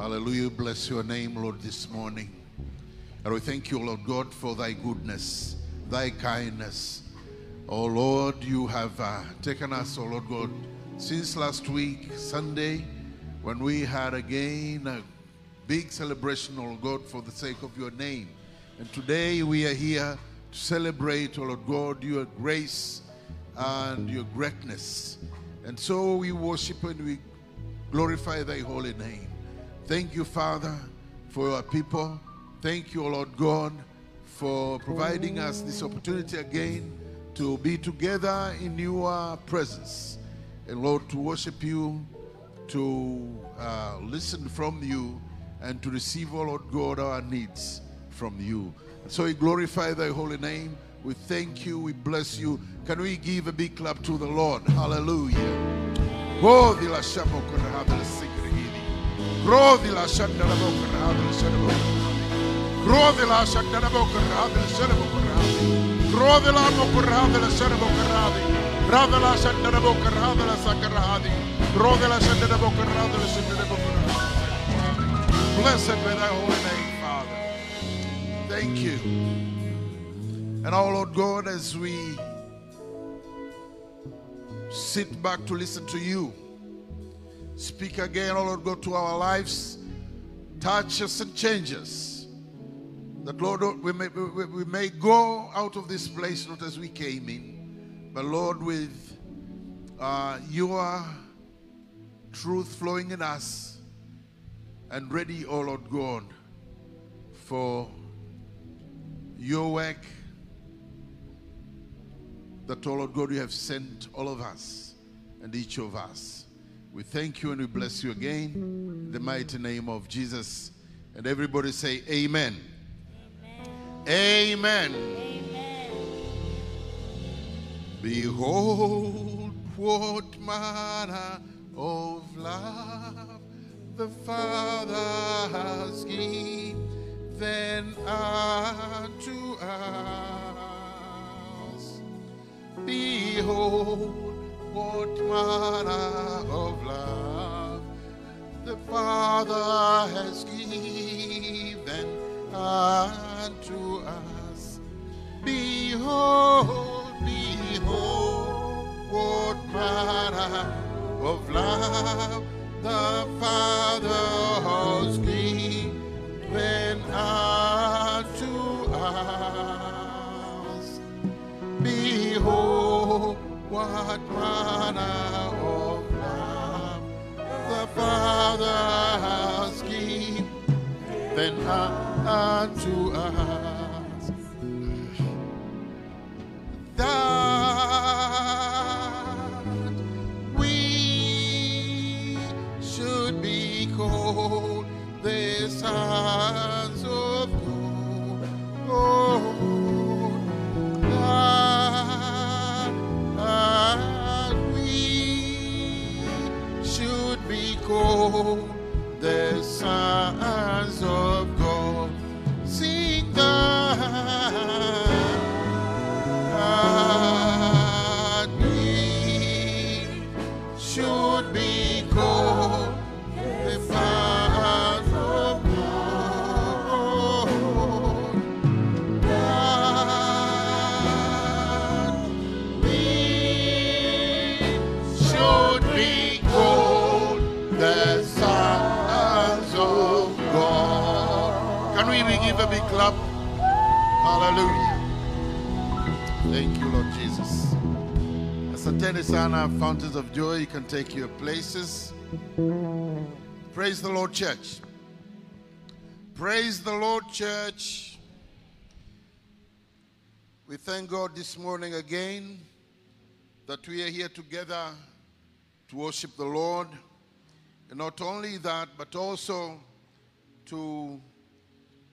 Hallelujah. Bless your name, Lord, this morning. And we thank you, Lord God, for thy goodness, thy kindness. Oh Lord, you have uh, taken us, oh Lord God, since last week, Sunday, when we had again a big celebration, oh God, for the sake of your name. And today we are here to celebrate, oh Lord God, your grace and your greatness. And so we worship and we glorify thy holy name. Thank you, Father, for your people. Thank you, Lord God, for providing us this opportunity again to be together in your presence. And Lord, to worship you, to uh, listen from you, and to receive, oh Lord God, our needs from you. So we glorify thy holy name. We thank you. We bless you. Can we give a big clap to the Lord? Hallelujah. Godi la korahada la sikrihidi. Grodi la shandara bo korahada la shadabo. Grodi la shandara bo korahada la korahadi. Grodi la mo korahada la. Rada la shandara bo korahada la sakarahadi. Grodi la shandara bo korahada la shandara bo. Blessed be thy holy name, Father. Thank you. And our Lord God, as we sit back to listen to you, speak again, oh Lord God, to our lives, touch us and change us. That, Lord, we may, we, we may go out of this place not as we came in, but, Lord, with uh, your truth flowing in us and ready, oh Lord God, for your work that, oh Lord God, you have sent all of us and each of us. We thank you and we bless you again in the mighty name of Jesus. And everybody say, Amen. Amen. Amen. Behold, what manner of love the Father has given then unto us. Behold, what manner of love the Father has given unto us. Behold, behold, what manner of love the Father manner of the Father has given unto us. Clap? Hallelujah. Thank you, Lord Jesus. Asanteni sana, Fountains of Joy. You can take your places. Praise the Lord, church. Praise the Lord, church. We thank God this morning again that we are here together to worship the Lord. And not only that, but also to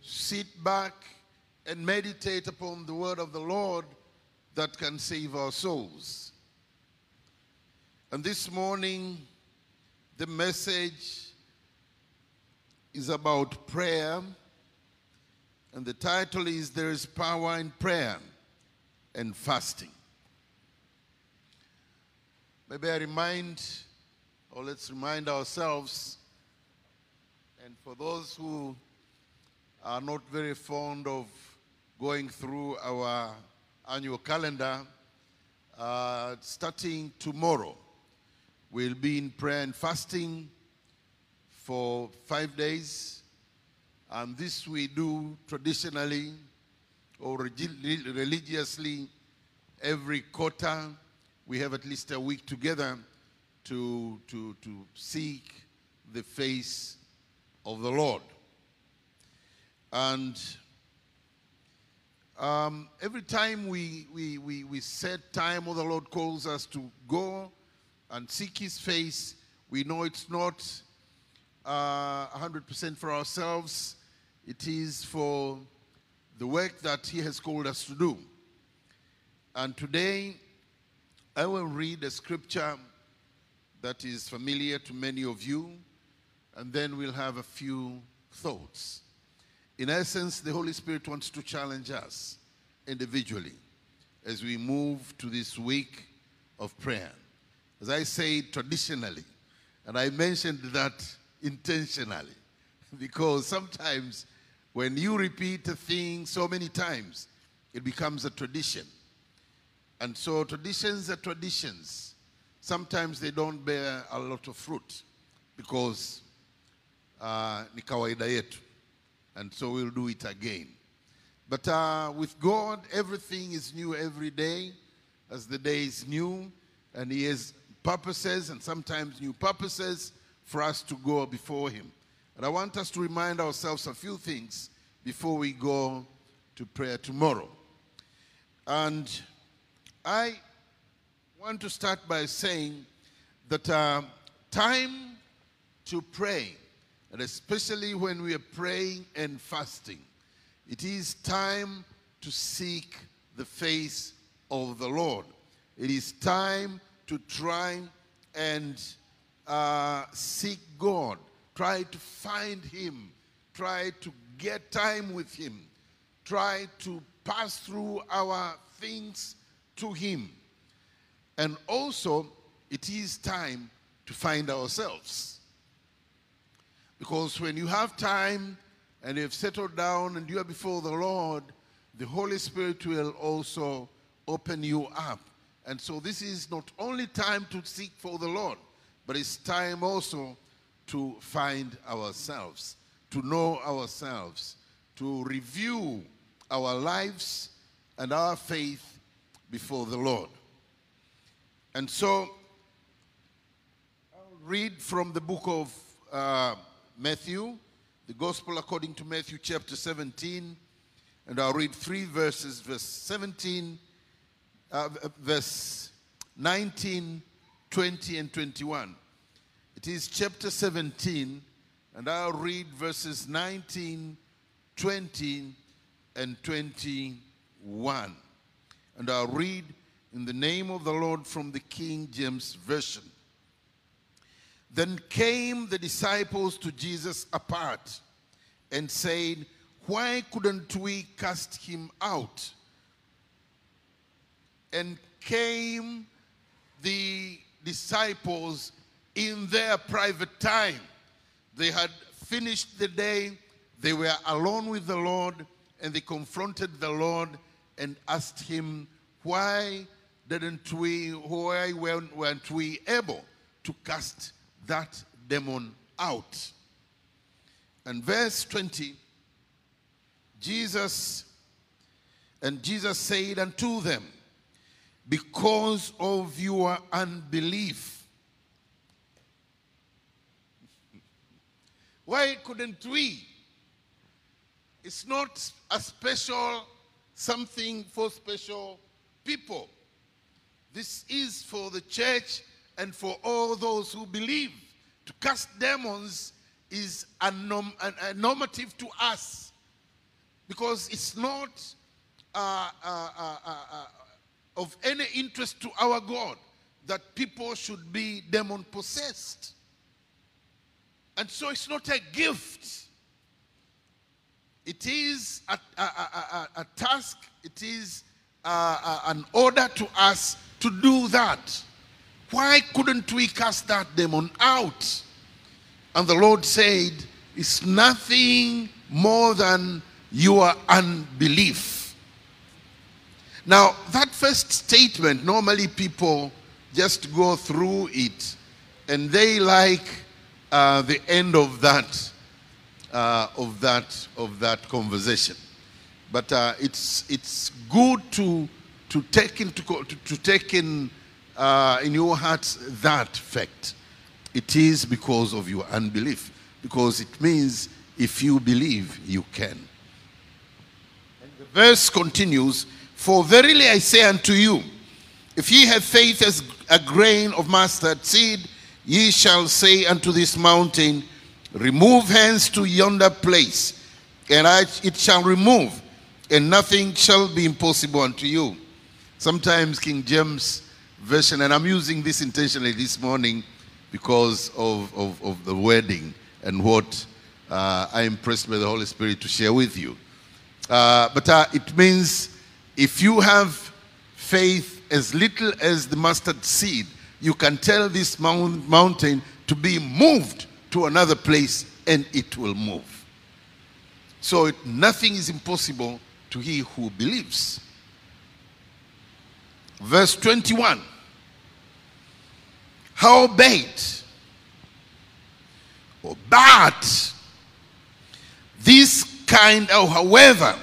sit back and meditate upon the word of the Lord that can save our souls. And this morning, the message is about prayer, and the title is There is Power in Prayer and Fasting. Maybe I remind, or let's remind ourselves And for those who are not very fond of going through our annual calendar, uh, starting tomorrow, we'll be in prayer and fasting for five days. And this we do traditionally or religiously every quarter. We have at least a week together to, to, to seek the face of the Lord. And um, every time we, we, we, we set time or the Lord calls us to go and seek His face, we know it's not uh, 100% for ourselves, it is for the work that He has called us to do. And today, I will read a scripture that is familiar to many of you, and then we'll have a few thoughts. In essence, the Holy Spirit wants to challenge us individually as we move to this week of prayer. As I say traditionally, and I mentioned that intentionally, because sometimes when you repeat a thing so many times, it becomes a tradition. And so traditions are traditions. Sometimes they don't bear a lot of fruit because uh, kawaida yetu. And so we'll do it again. But uh, with God, everything is new every day as the day is new. And He has purposes and sometimes new purposes for us to go before Him. And I want us to remind ourselves a few things before we go to prayer tomorrow. And I want to start by saying that uh, time to pray, and especially when we are praying and fasting, it is time to seek the face of the Lord. It is time to try and uh, seek God, try to find Him, try to get time with Him, try to pass through our things to Him. And also, it is time to find ourselves. Because when you have time and you've settled down and you are before the Lord, the Holy Spirit will also open you up. And so, this is not only time to seek for the Lord, but it's time also to find ourselves, to know ourselves, to review our lives and our faith before the Lord. And so, I'll read from the book of uh, Matthew, the Gospel according to Matthew chapter 17, and I'll read three verses, verse 17, uh, verse 19, 20, and 21. It is chapter 17, and I'll read verses 19, 20, and 21. And I'll read in the name of the Lord from the King James Version. Then came the disciples to Jesus apart and said, Why couldn't we cast him out? And came the disciples in their private time. They had finished the day, they were alone with the Lord, and they confronted the Lord and asked him, Why didn't we, why weren't, we able to cast that demon out? And verse 20, Jesus, and Jesus said unto them, Because of your unbelief. Why couldn't we? It's not a special something for special people. This is for the church and for all those who believe. To cast demons is a, norm, a, a normative to us because it's not uh, uh, uh, of any interest to our God that people should be demon possessed. And so it's not a gift. It is a, a, a, a task, it is an order to us to do that. Why couldn't we cast that demon out? And the Lord said, It's nothing more than your unbelief. Now, that first statement, normally people just go through it and they like uh, the end of that, uh, of that, of that conversation. But uh, it's, it's good to, to take into, to, to take in, uh, in your heart that fact. It is because of your unbelief. Because it means if you believe, you can. And the verse continues For verily I say unto you, if ye have faith as a grain of mustard seed, ye shall say unto this mountain, Remove hence to yonder place, and I, it shall remove, and nothing shall be impossible unto you. Sometimes King James Version, and I'm using this intentionally this morning because of, of, of the wording and what uh, I am pressed by the Holy Spirit to share with you. Uh, but uh, it means if you have faith as little as the mustard seed, you can tell this mount, mountain to be moved to another place and it will move. So it, nothing is impossible to he who believes. Verse 21 Howbeit, or but this kind, or however,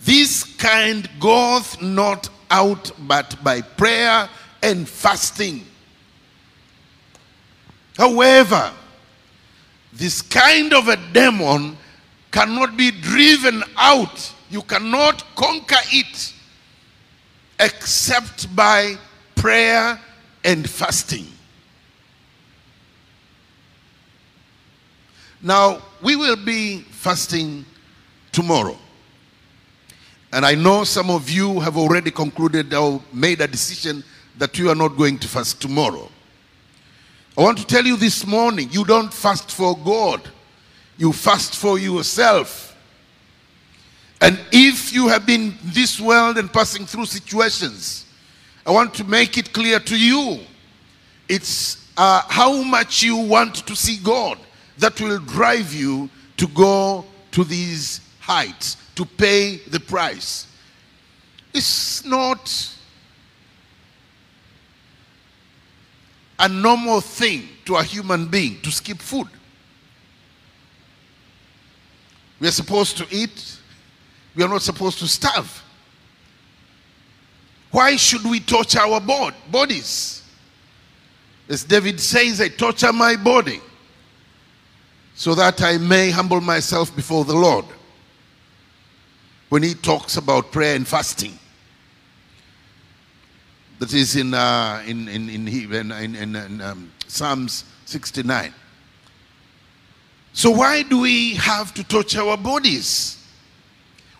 this kind goeth not out but by prayer and fasting. However, this kind of a demon cannot be driven out. You cannot conquer it except by prayer and fasting. Now, we will be fasting tomorrow. And I know some of you have already concluded or made a decision that you are not going to fast tomorrow. I want to tell you this morning you don't fast for God, you fast for yourself. And if you have been in this world and passing through situations, I want to make it clear to you it's uh, how much you want to see God that will drive you to go to these heights, to pay the price. It's not a normal thing to a human being to skip food. We are supposed to eat, we are not supposed to starve. Why should we torture our bod- bodies? As David says, I torture my body so that I may humble myself before the Lord. When he talks about prayer and fasting, that is in, uh, in, in, in, in, in, in, in um, Psalms 69. So, why do we have to touch our bodies?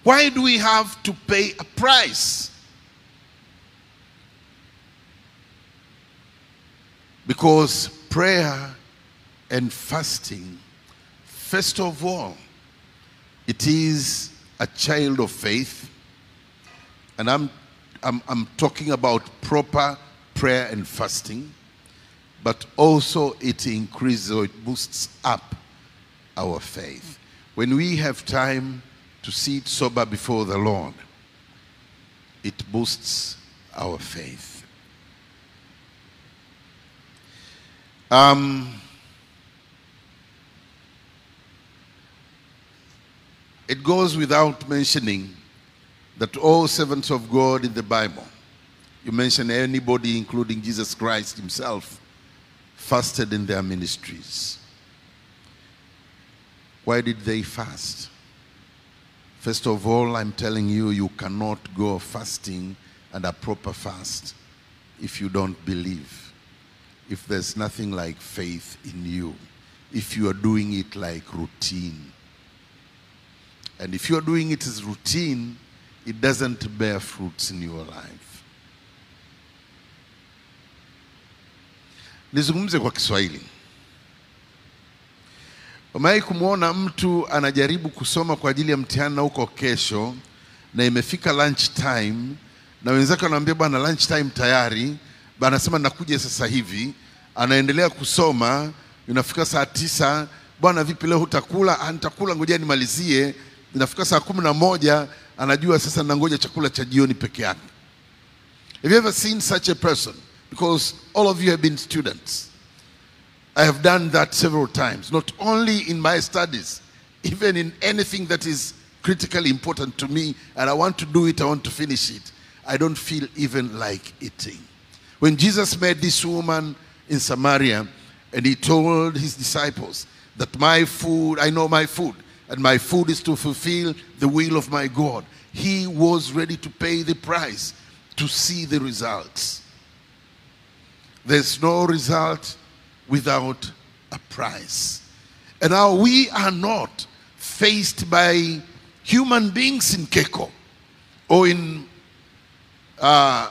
Why do we have to pay a price? Because prayer and fasting, first of all, it is a child of faith. And I'm, I'm, I'm talking about proper prayer and fasting, but also it increases or it boosts up our faith. When we have time to sit sober before the Lord, it boosts our faith. Um, it goes without mentioning that all servants of God in the Bible, you mention anybody, including Jesus Christ himself, fasted in their ministries. Why did they fast? First of all, I'm telling you, you cannot go fasting and a proper fast if you don't believe. If there's nothing like faith in you, if you are doing it like routine. And if you're doing it as routine, it doesn't bear fruits in your life. Nizungumze kwa Kiswahili. Umewahi kumwona mtu anajaribu kusoma kwa ajili ya mtihani na huko kesho, na imefika lunch time, na wenzake wanamwambia bwana, lunch time tayari, bwana anasema nakuja sasa hivi, anaendelea kusoma, inafika saa tisa, bwana vipi leo hutakula? Ah, nitakula ngoja nimalizie. Inafika saa kumi na moja anajua sasa nangoja chakula cha jioni peke yake. Have you ever seen such a person? Because all of you have been students I have done that several times, not only in my studies, even in anything that is critically important to me, and I want to do it, I want to finish it. I don't feel even like eating. When Jesus met this woman in Samaria, and he told his disciples that my food, I know my food, and my food is to fulfill the will of my God, he was ready to pay the price to see the results. There's no result without a price. And now we are not faced by human beings in Keko or in uh,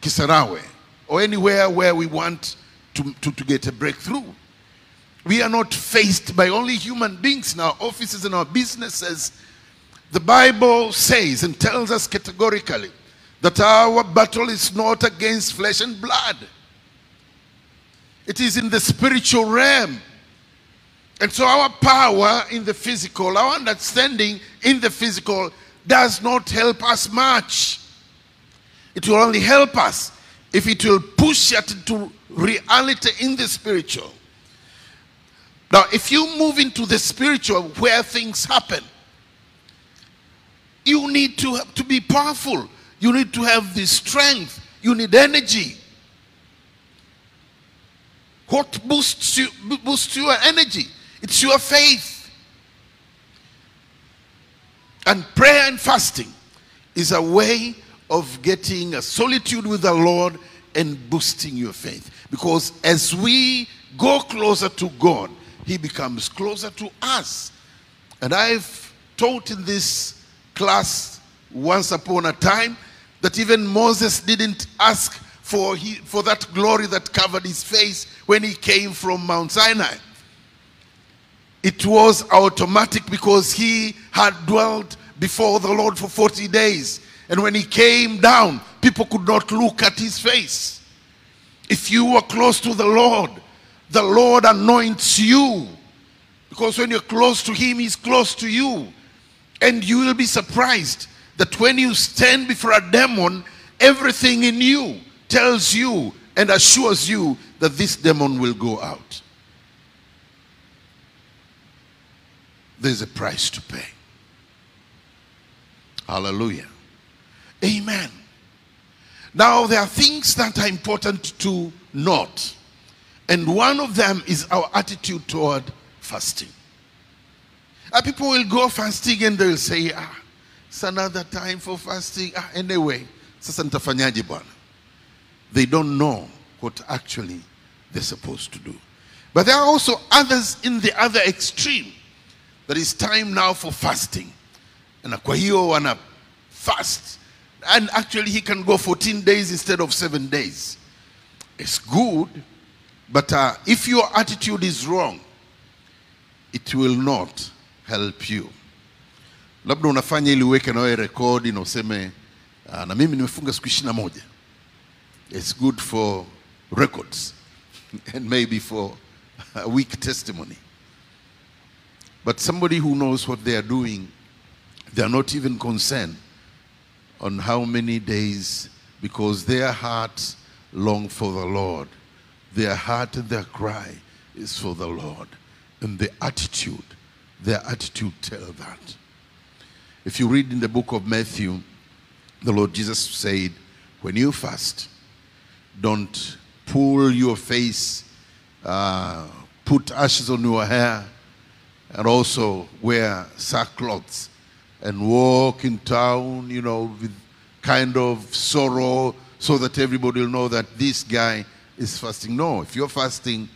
Kisarawe or anywhere where we want to, to, to get a breakthrough. We are not faced by only human beings in our offices and our businesses. The Bible says and tells us categorically that our battle is not against flesh and blood. It is in the spiritual realm. And so our power in the physical, our understanding in the physical does not help us much. It will only help us if it will push us to reality in the spiritual. Now, if you move into the spiritual where things happen, you need to, to be powerful. You need to have the strength. You need energy. What boosts you boosts your energy? It's your faith. And prayer and fasting is a way of getting a solitude with the Lord and boosting your faith. Because as we go closer to God, He becomes closer to us. And I've taught in this class once upon a time that even Moses didn't ask for, he, for that glory that covered his face when he came from Mount Sinai. It was automatic because he had dwelt before the Lord for 40 days. And when he came down, people could not look at his face. If you were close to the Lord, the Lord anoints you. Because when you're close to him, he's close to you. And you will be surprised that when you stand before a demon, everything in you tells you and assures you that this demon will go out. There's a price to pay. Hallelujah. Amen. Now, there are things that are important to note. And one of them is our attitude toward fasting. Uh, people will go fasting and they'll say, ah, it's another time for fasting. Ah, anyway, sasa nitafanyaje bwana? They don't know what actually they're supposed to do. But there are also others in the other extreme. That is time now for fasting. Na kwa hiyo wana fast. And actually he can go 14 days instead of 7 days. It's good, but uh, if your attitude is wrong, it will not help you. Labda unafanya ili uweke na wewe rekodi na useme uh, na mimi nimefunga siku 21. It's good for records and maybe for a weak testimony. But somebody who knows what they are doing, they are not even concerned on how many days because their hearts long for the Lord. Their heart and their cry is for the Lord. And the attitude, their attitude tell that. If you read in the book of Matthew, the Lord Jesus said, when you fast, don't pull your face, uh, put ashes on your hair, and also wear sackcloths and walk in town, you know, with kind of sorrow so that everybody will know that this guy is fasting. No, if you're fasting,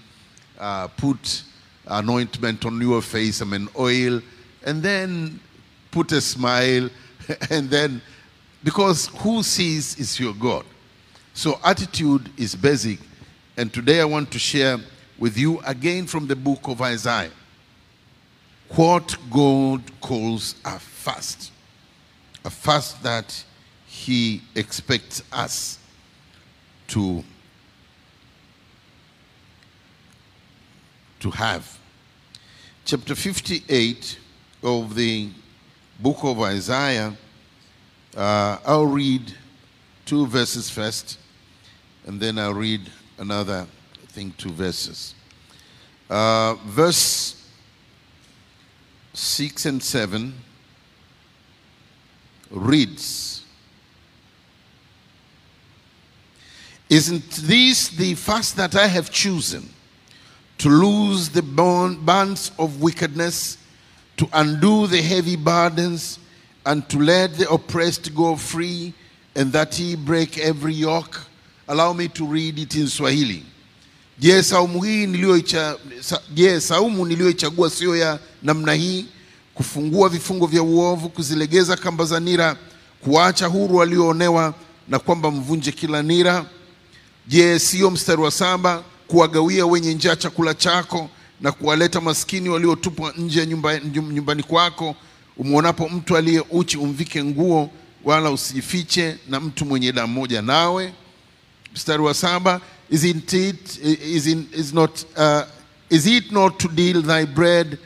uh, put anointment on your face, I mean, oil, and then put a smile, and then, because who sees is your God. So attitude is basic. And today I want to share with you again from the book of Isaiah what God calls a fast. A fast that He expects us to, to have. chapter 58 of the book of Isaiah. Uh, I'll read two verses first, and then I'll read another, I think, two verses. Uh, verse 6 and 7 reads Isn't this the fast that I have chosen? To loose the bonds of wickedness, to undo the heavy burdens, and to let the oppressed go free, and that he break every yoke. Allow me to read it in Swahili. Je, saumu hii niliyoicha je, saumu niliyoichagua sio ya namna hii, kufungua vifungo vya uovu, kuzilegeza kamba za nira, kuacha huru walioonewa, na kwamba mvunje kila nira. Je, siyo mstari wa saba, kuwagawia wenye njaa chakula chako na kuwaleta maskini waliotupwa nje nyumba, nyumbani kwako. Umwonapo mtu aliye uchi umvike nguo, wala usijifiche na mtu mwenye damu moja nawe mstari wa isn't it, is, in, is, not, uh, is it not to deal thy bread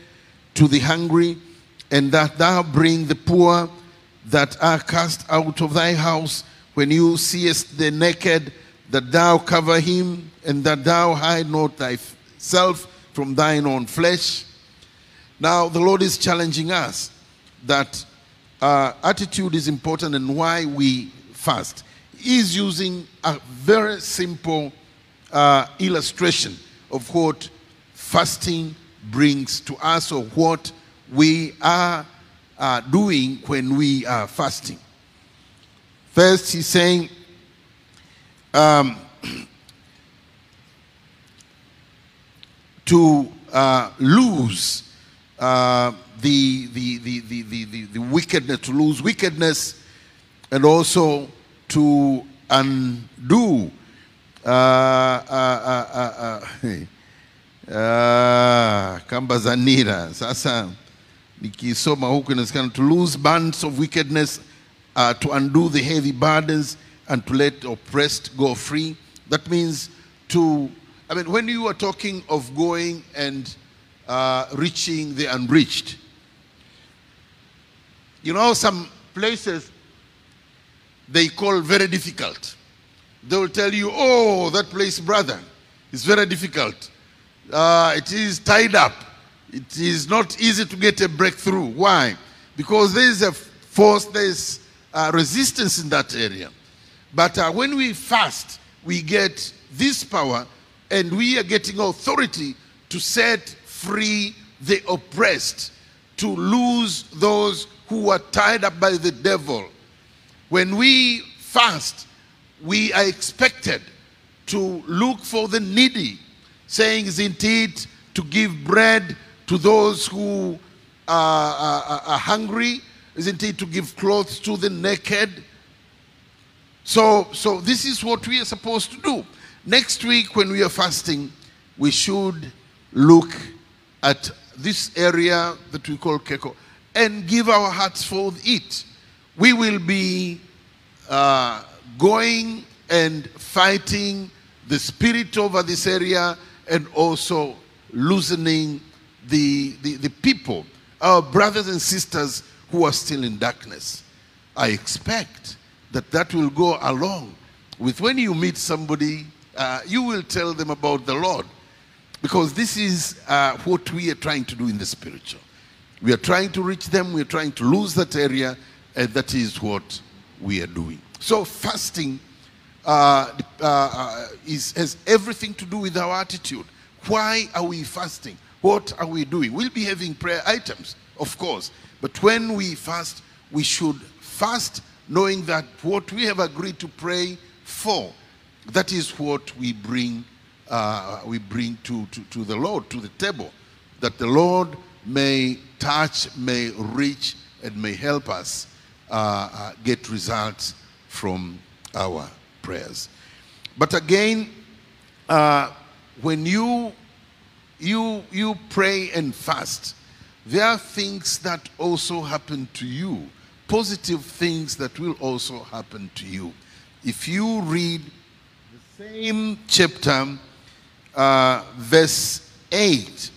to the hungry and that thou bring the poor that are cast out of thy house when you seest the naked that thou cover him and that thou hide not thyself from thine own flesh now the lord is challenging us that uh, attitude is important and why we fast. He's using a very simple uh, illustration of what fasting brings to us or what we are uh, doing when we are fasting. First, he's saying, um, to uh, lose uh, the, the, the, the, the, the wickedness, to lose wickedness, and also to undo. Uh, uh, uh, uh, uh, uh, kamba za nira. Sasa nikisoma huku inasikana to lose bands of wickedness, uh, to undo the heavy burdens, and to let oppressed go free. That means to, I mean, when you are talking of going and uh, reaching the unreached, you know, some places they call very difficult. They will tell you, oh, that place, brother, is very difficult. Uh, it is tied up. It is not easy to get a breakthrough. Why? Because there is a force, there is uh, resistance in that area. But uh, when we fast, we get this power and we are getting authority to set free the oppressed, to lose those who are tied up by the devil. When we fast, we are expected to look for the needy, saying, Isn't it to give bread to those who are, are, are hungry? Isn't it to give clothes to the naked? So, so this is what we are supposed to do. Next week, when we are fasting, we should look at this area that we call Keko and give our hearts for it. We will be uh, going and fighting the spirit over this area and also loosening the, the, the people, our brothers and sisters who are still in darkness. I expect that that will go along with when you meet somebody, uh, you will tell them about the Lord. Because this is uh, what we are trying to do in the spiritual. We are trying to reach them, we are trying to lose that area, and that is what we are doing. So, fasting uh, uh, uh, is, has everything to do with our attitude. Why are we fasting? What are we doing? We'll be having prayer items, of course, but when we fast, we should fast knowing that what we have agreed to pray for, that is what we bring, uh, we bring to, to, to the Lord, to the table, that the Lord may touch, may reach, and may help us uh, uh, get results from our prayers. But again, uh, when you you you pray and fast, there are things that also happen to you, positive things that will also happen to you. If you read the same chapter, uh, verse 8,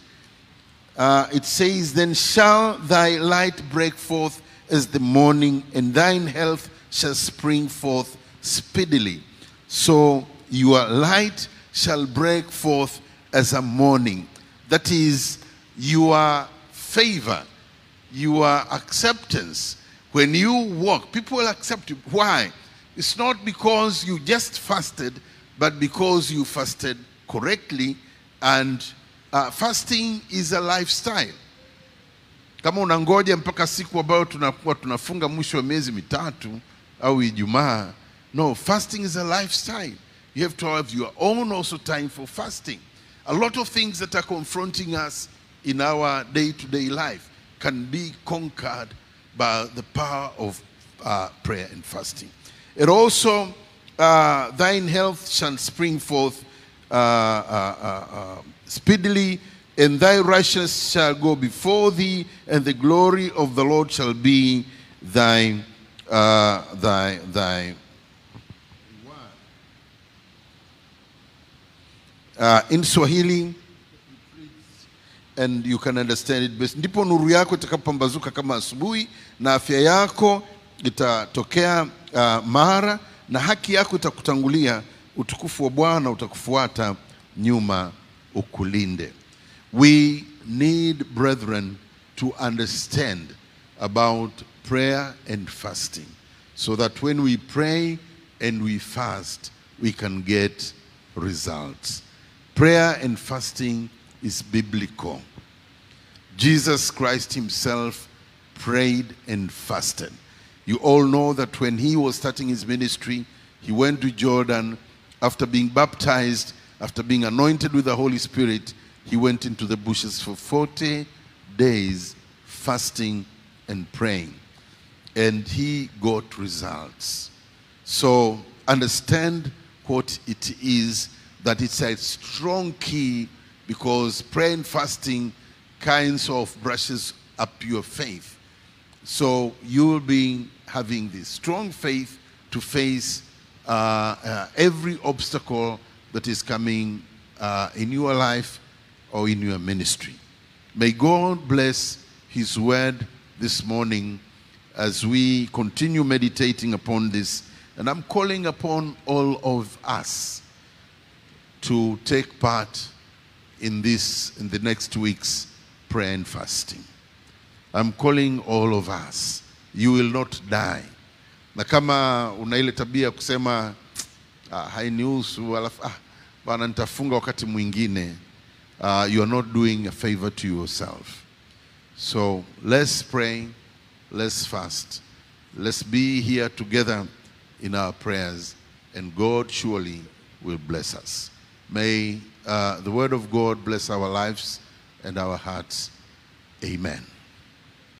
uh, it says, Then shall thy light break forth as the morning, and thine health shall spring forth speedily. So your light shall break forth as a morning. That is your favor, your acceptance. When you walk, people will accept you. Why? It's not because you just fasted, but because you fasted correctly. And uh, fasting is a lifestyle. Kama unangoja mpaka siku ambayo tunakuwa tunafunga mwisho wa miezi mitatu au Ijumaa, no, fasting is a lifestyle. You have to have your own also time for fasting. A lot of things that are confronting us in our day-to-day life can be conquered by the power of uh, prayer and fasting. It also, uh, thine health shall spring forth uh, uh, uh, uh, speedily, and thy righteousness shall go before thee, and the glory of the Lord shall be thy, uh, thy, thy. Uh, in Swahili, and you can understand it best. Ndipo nuru yako itakapambazuka kama asubuhi, na afya yako itatokea uh, mara, na haki yako itakutangulia, utukufu wa Bwana utakufuata nyuma, ukulinde. We need, brethren, to understand about prayer and fasting so that when we pray and we fast, we can get results. Prayer and fasting is biblical. Jesus Christ himself prayed and fasted. You all know that when he was starting his ministry, he went to Jordan after being baptized, after being anointed with the Holy Spirit, he went into the bushes for 40 days fasting and praying. And he got results. So understand what it is that it's a strong key because prayer and fasting kinds of brushes up your faith. So you will be having this strong faith to face uh, uh, every obstacle that is coming uh, in your life or in your ministry. May God bless His word this morning as we continue meditating upon this. And I'm calling upon all of us to take part in this in the next week's prayer and fasting. I'm calling all of us. You will not die. Na kama una ile tabia kusema ah, hainihusu alafu ah, bana nitafunga wakati mwingine uh, you are not doing a favor to yourself. So let's pray, let's fast, let's be here together in our prayers, and God surely will bless us. May uh, the word of God bless our lives and our hearts. Amen.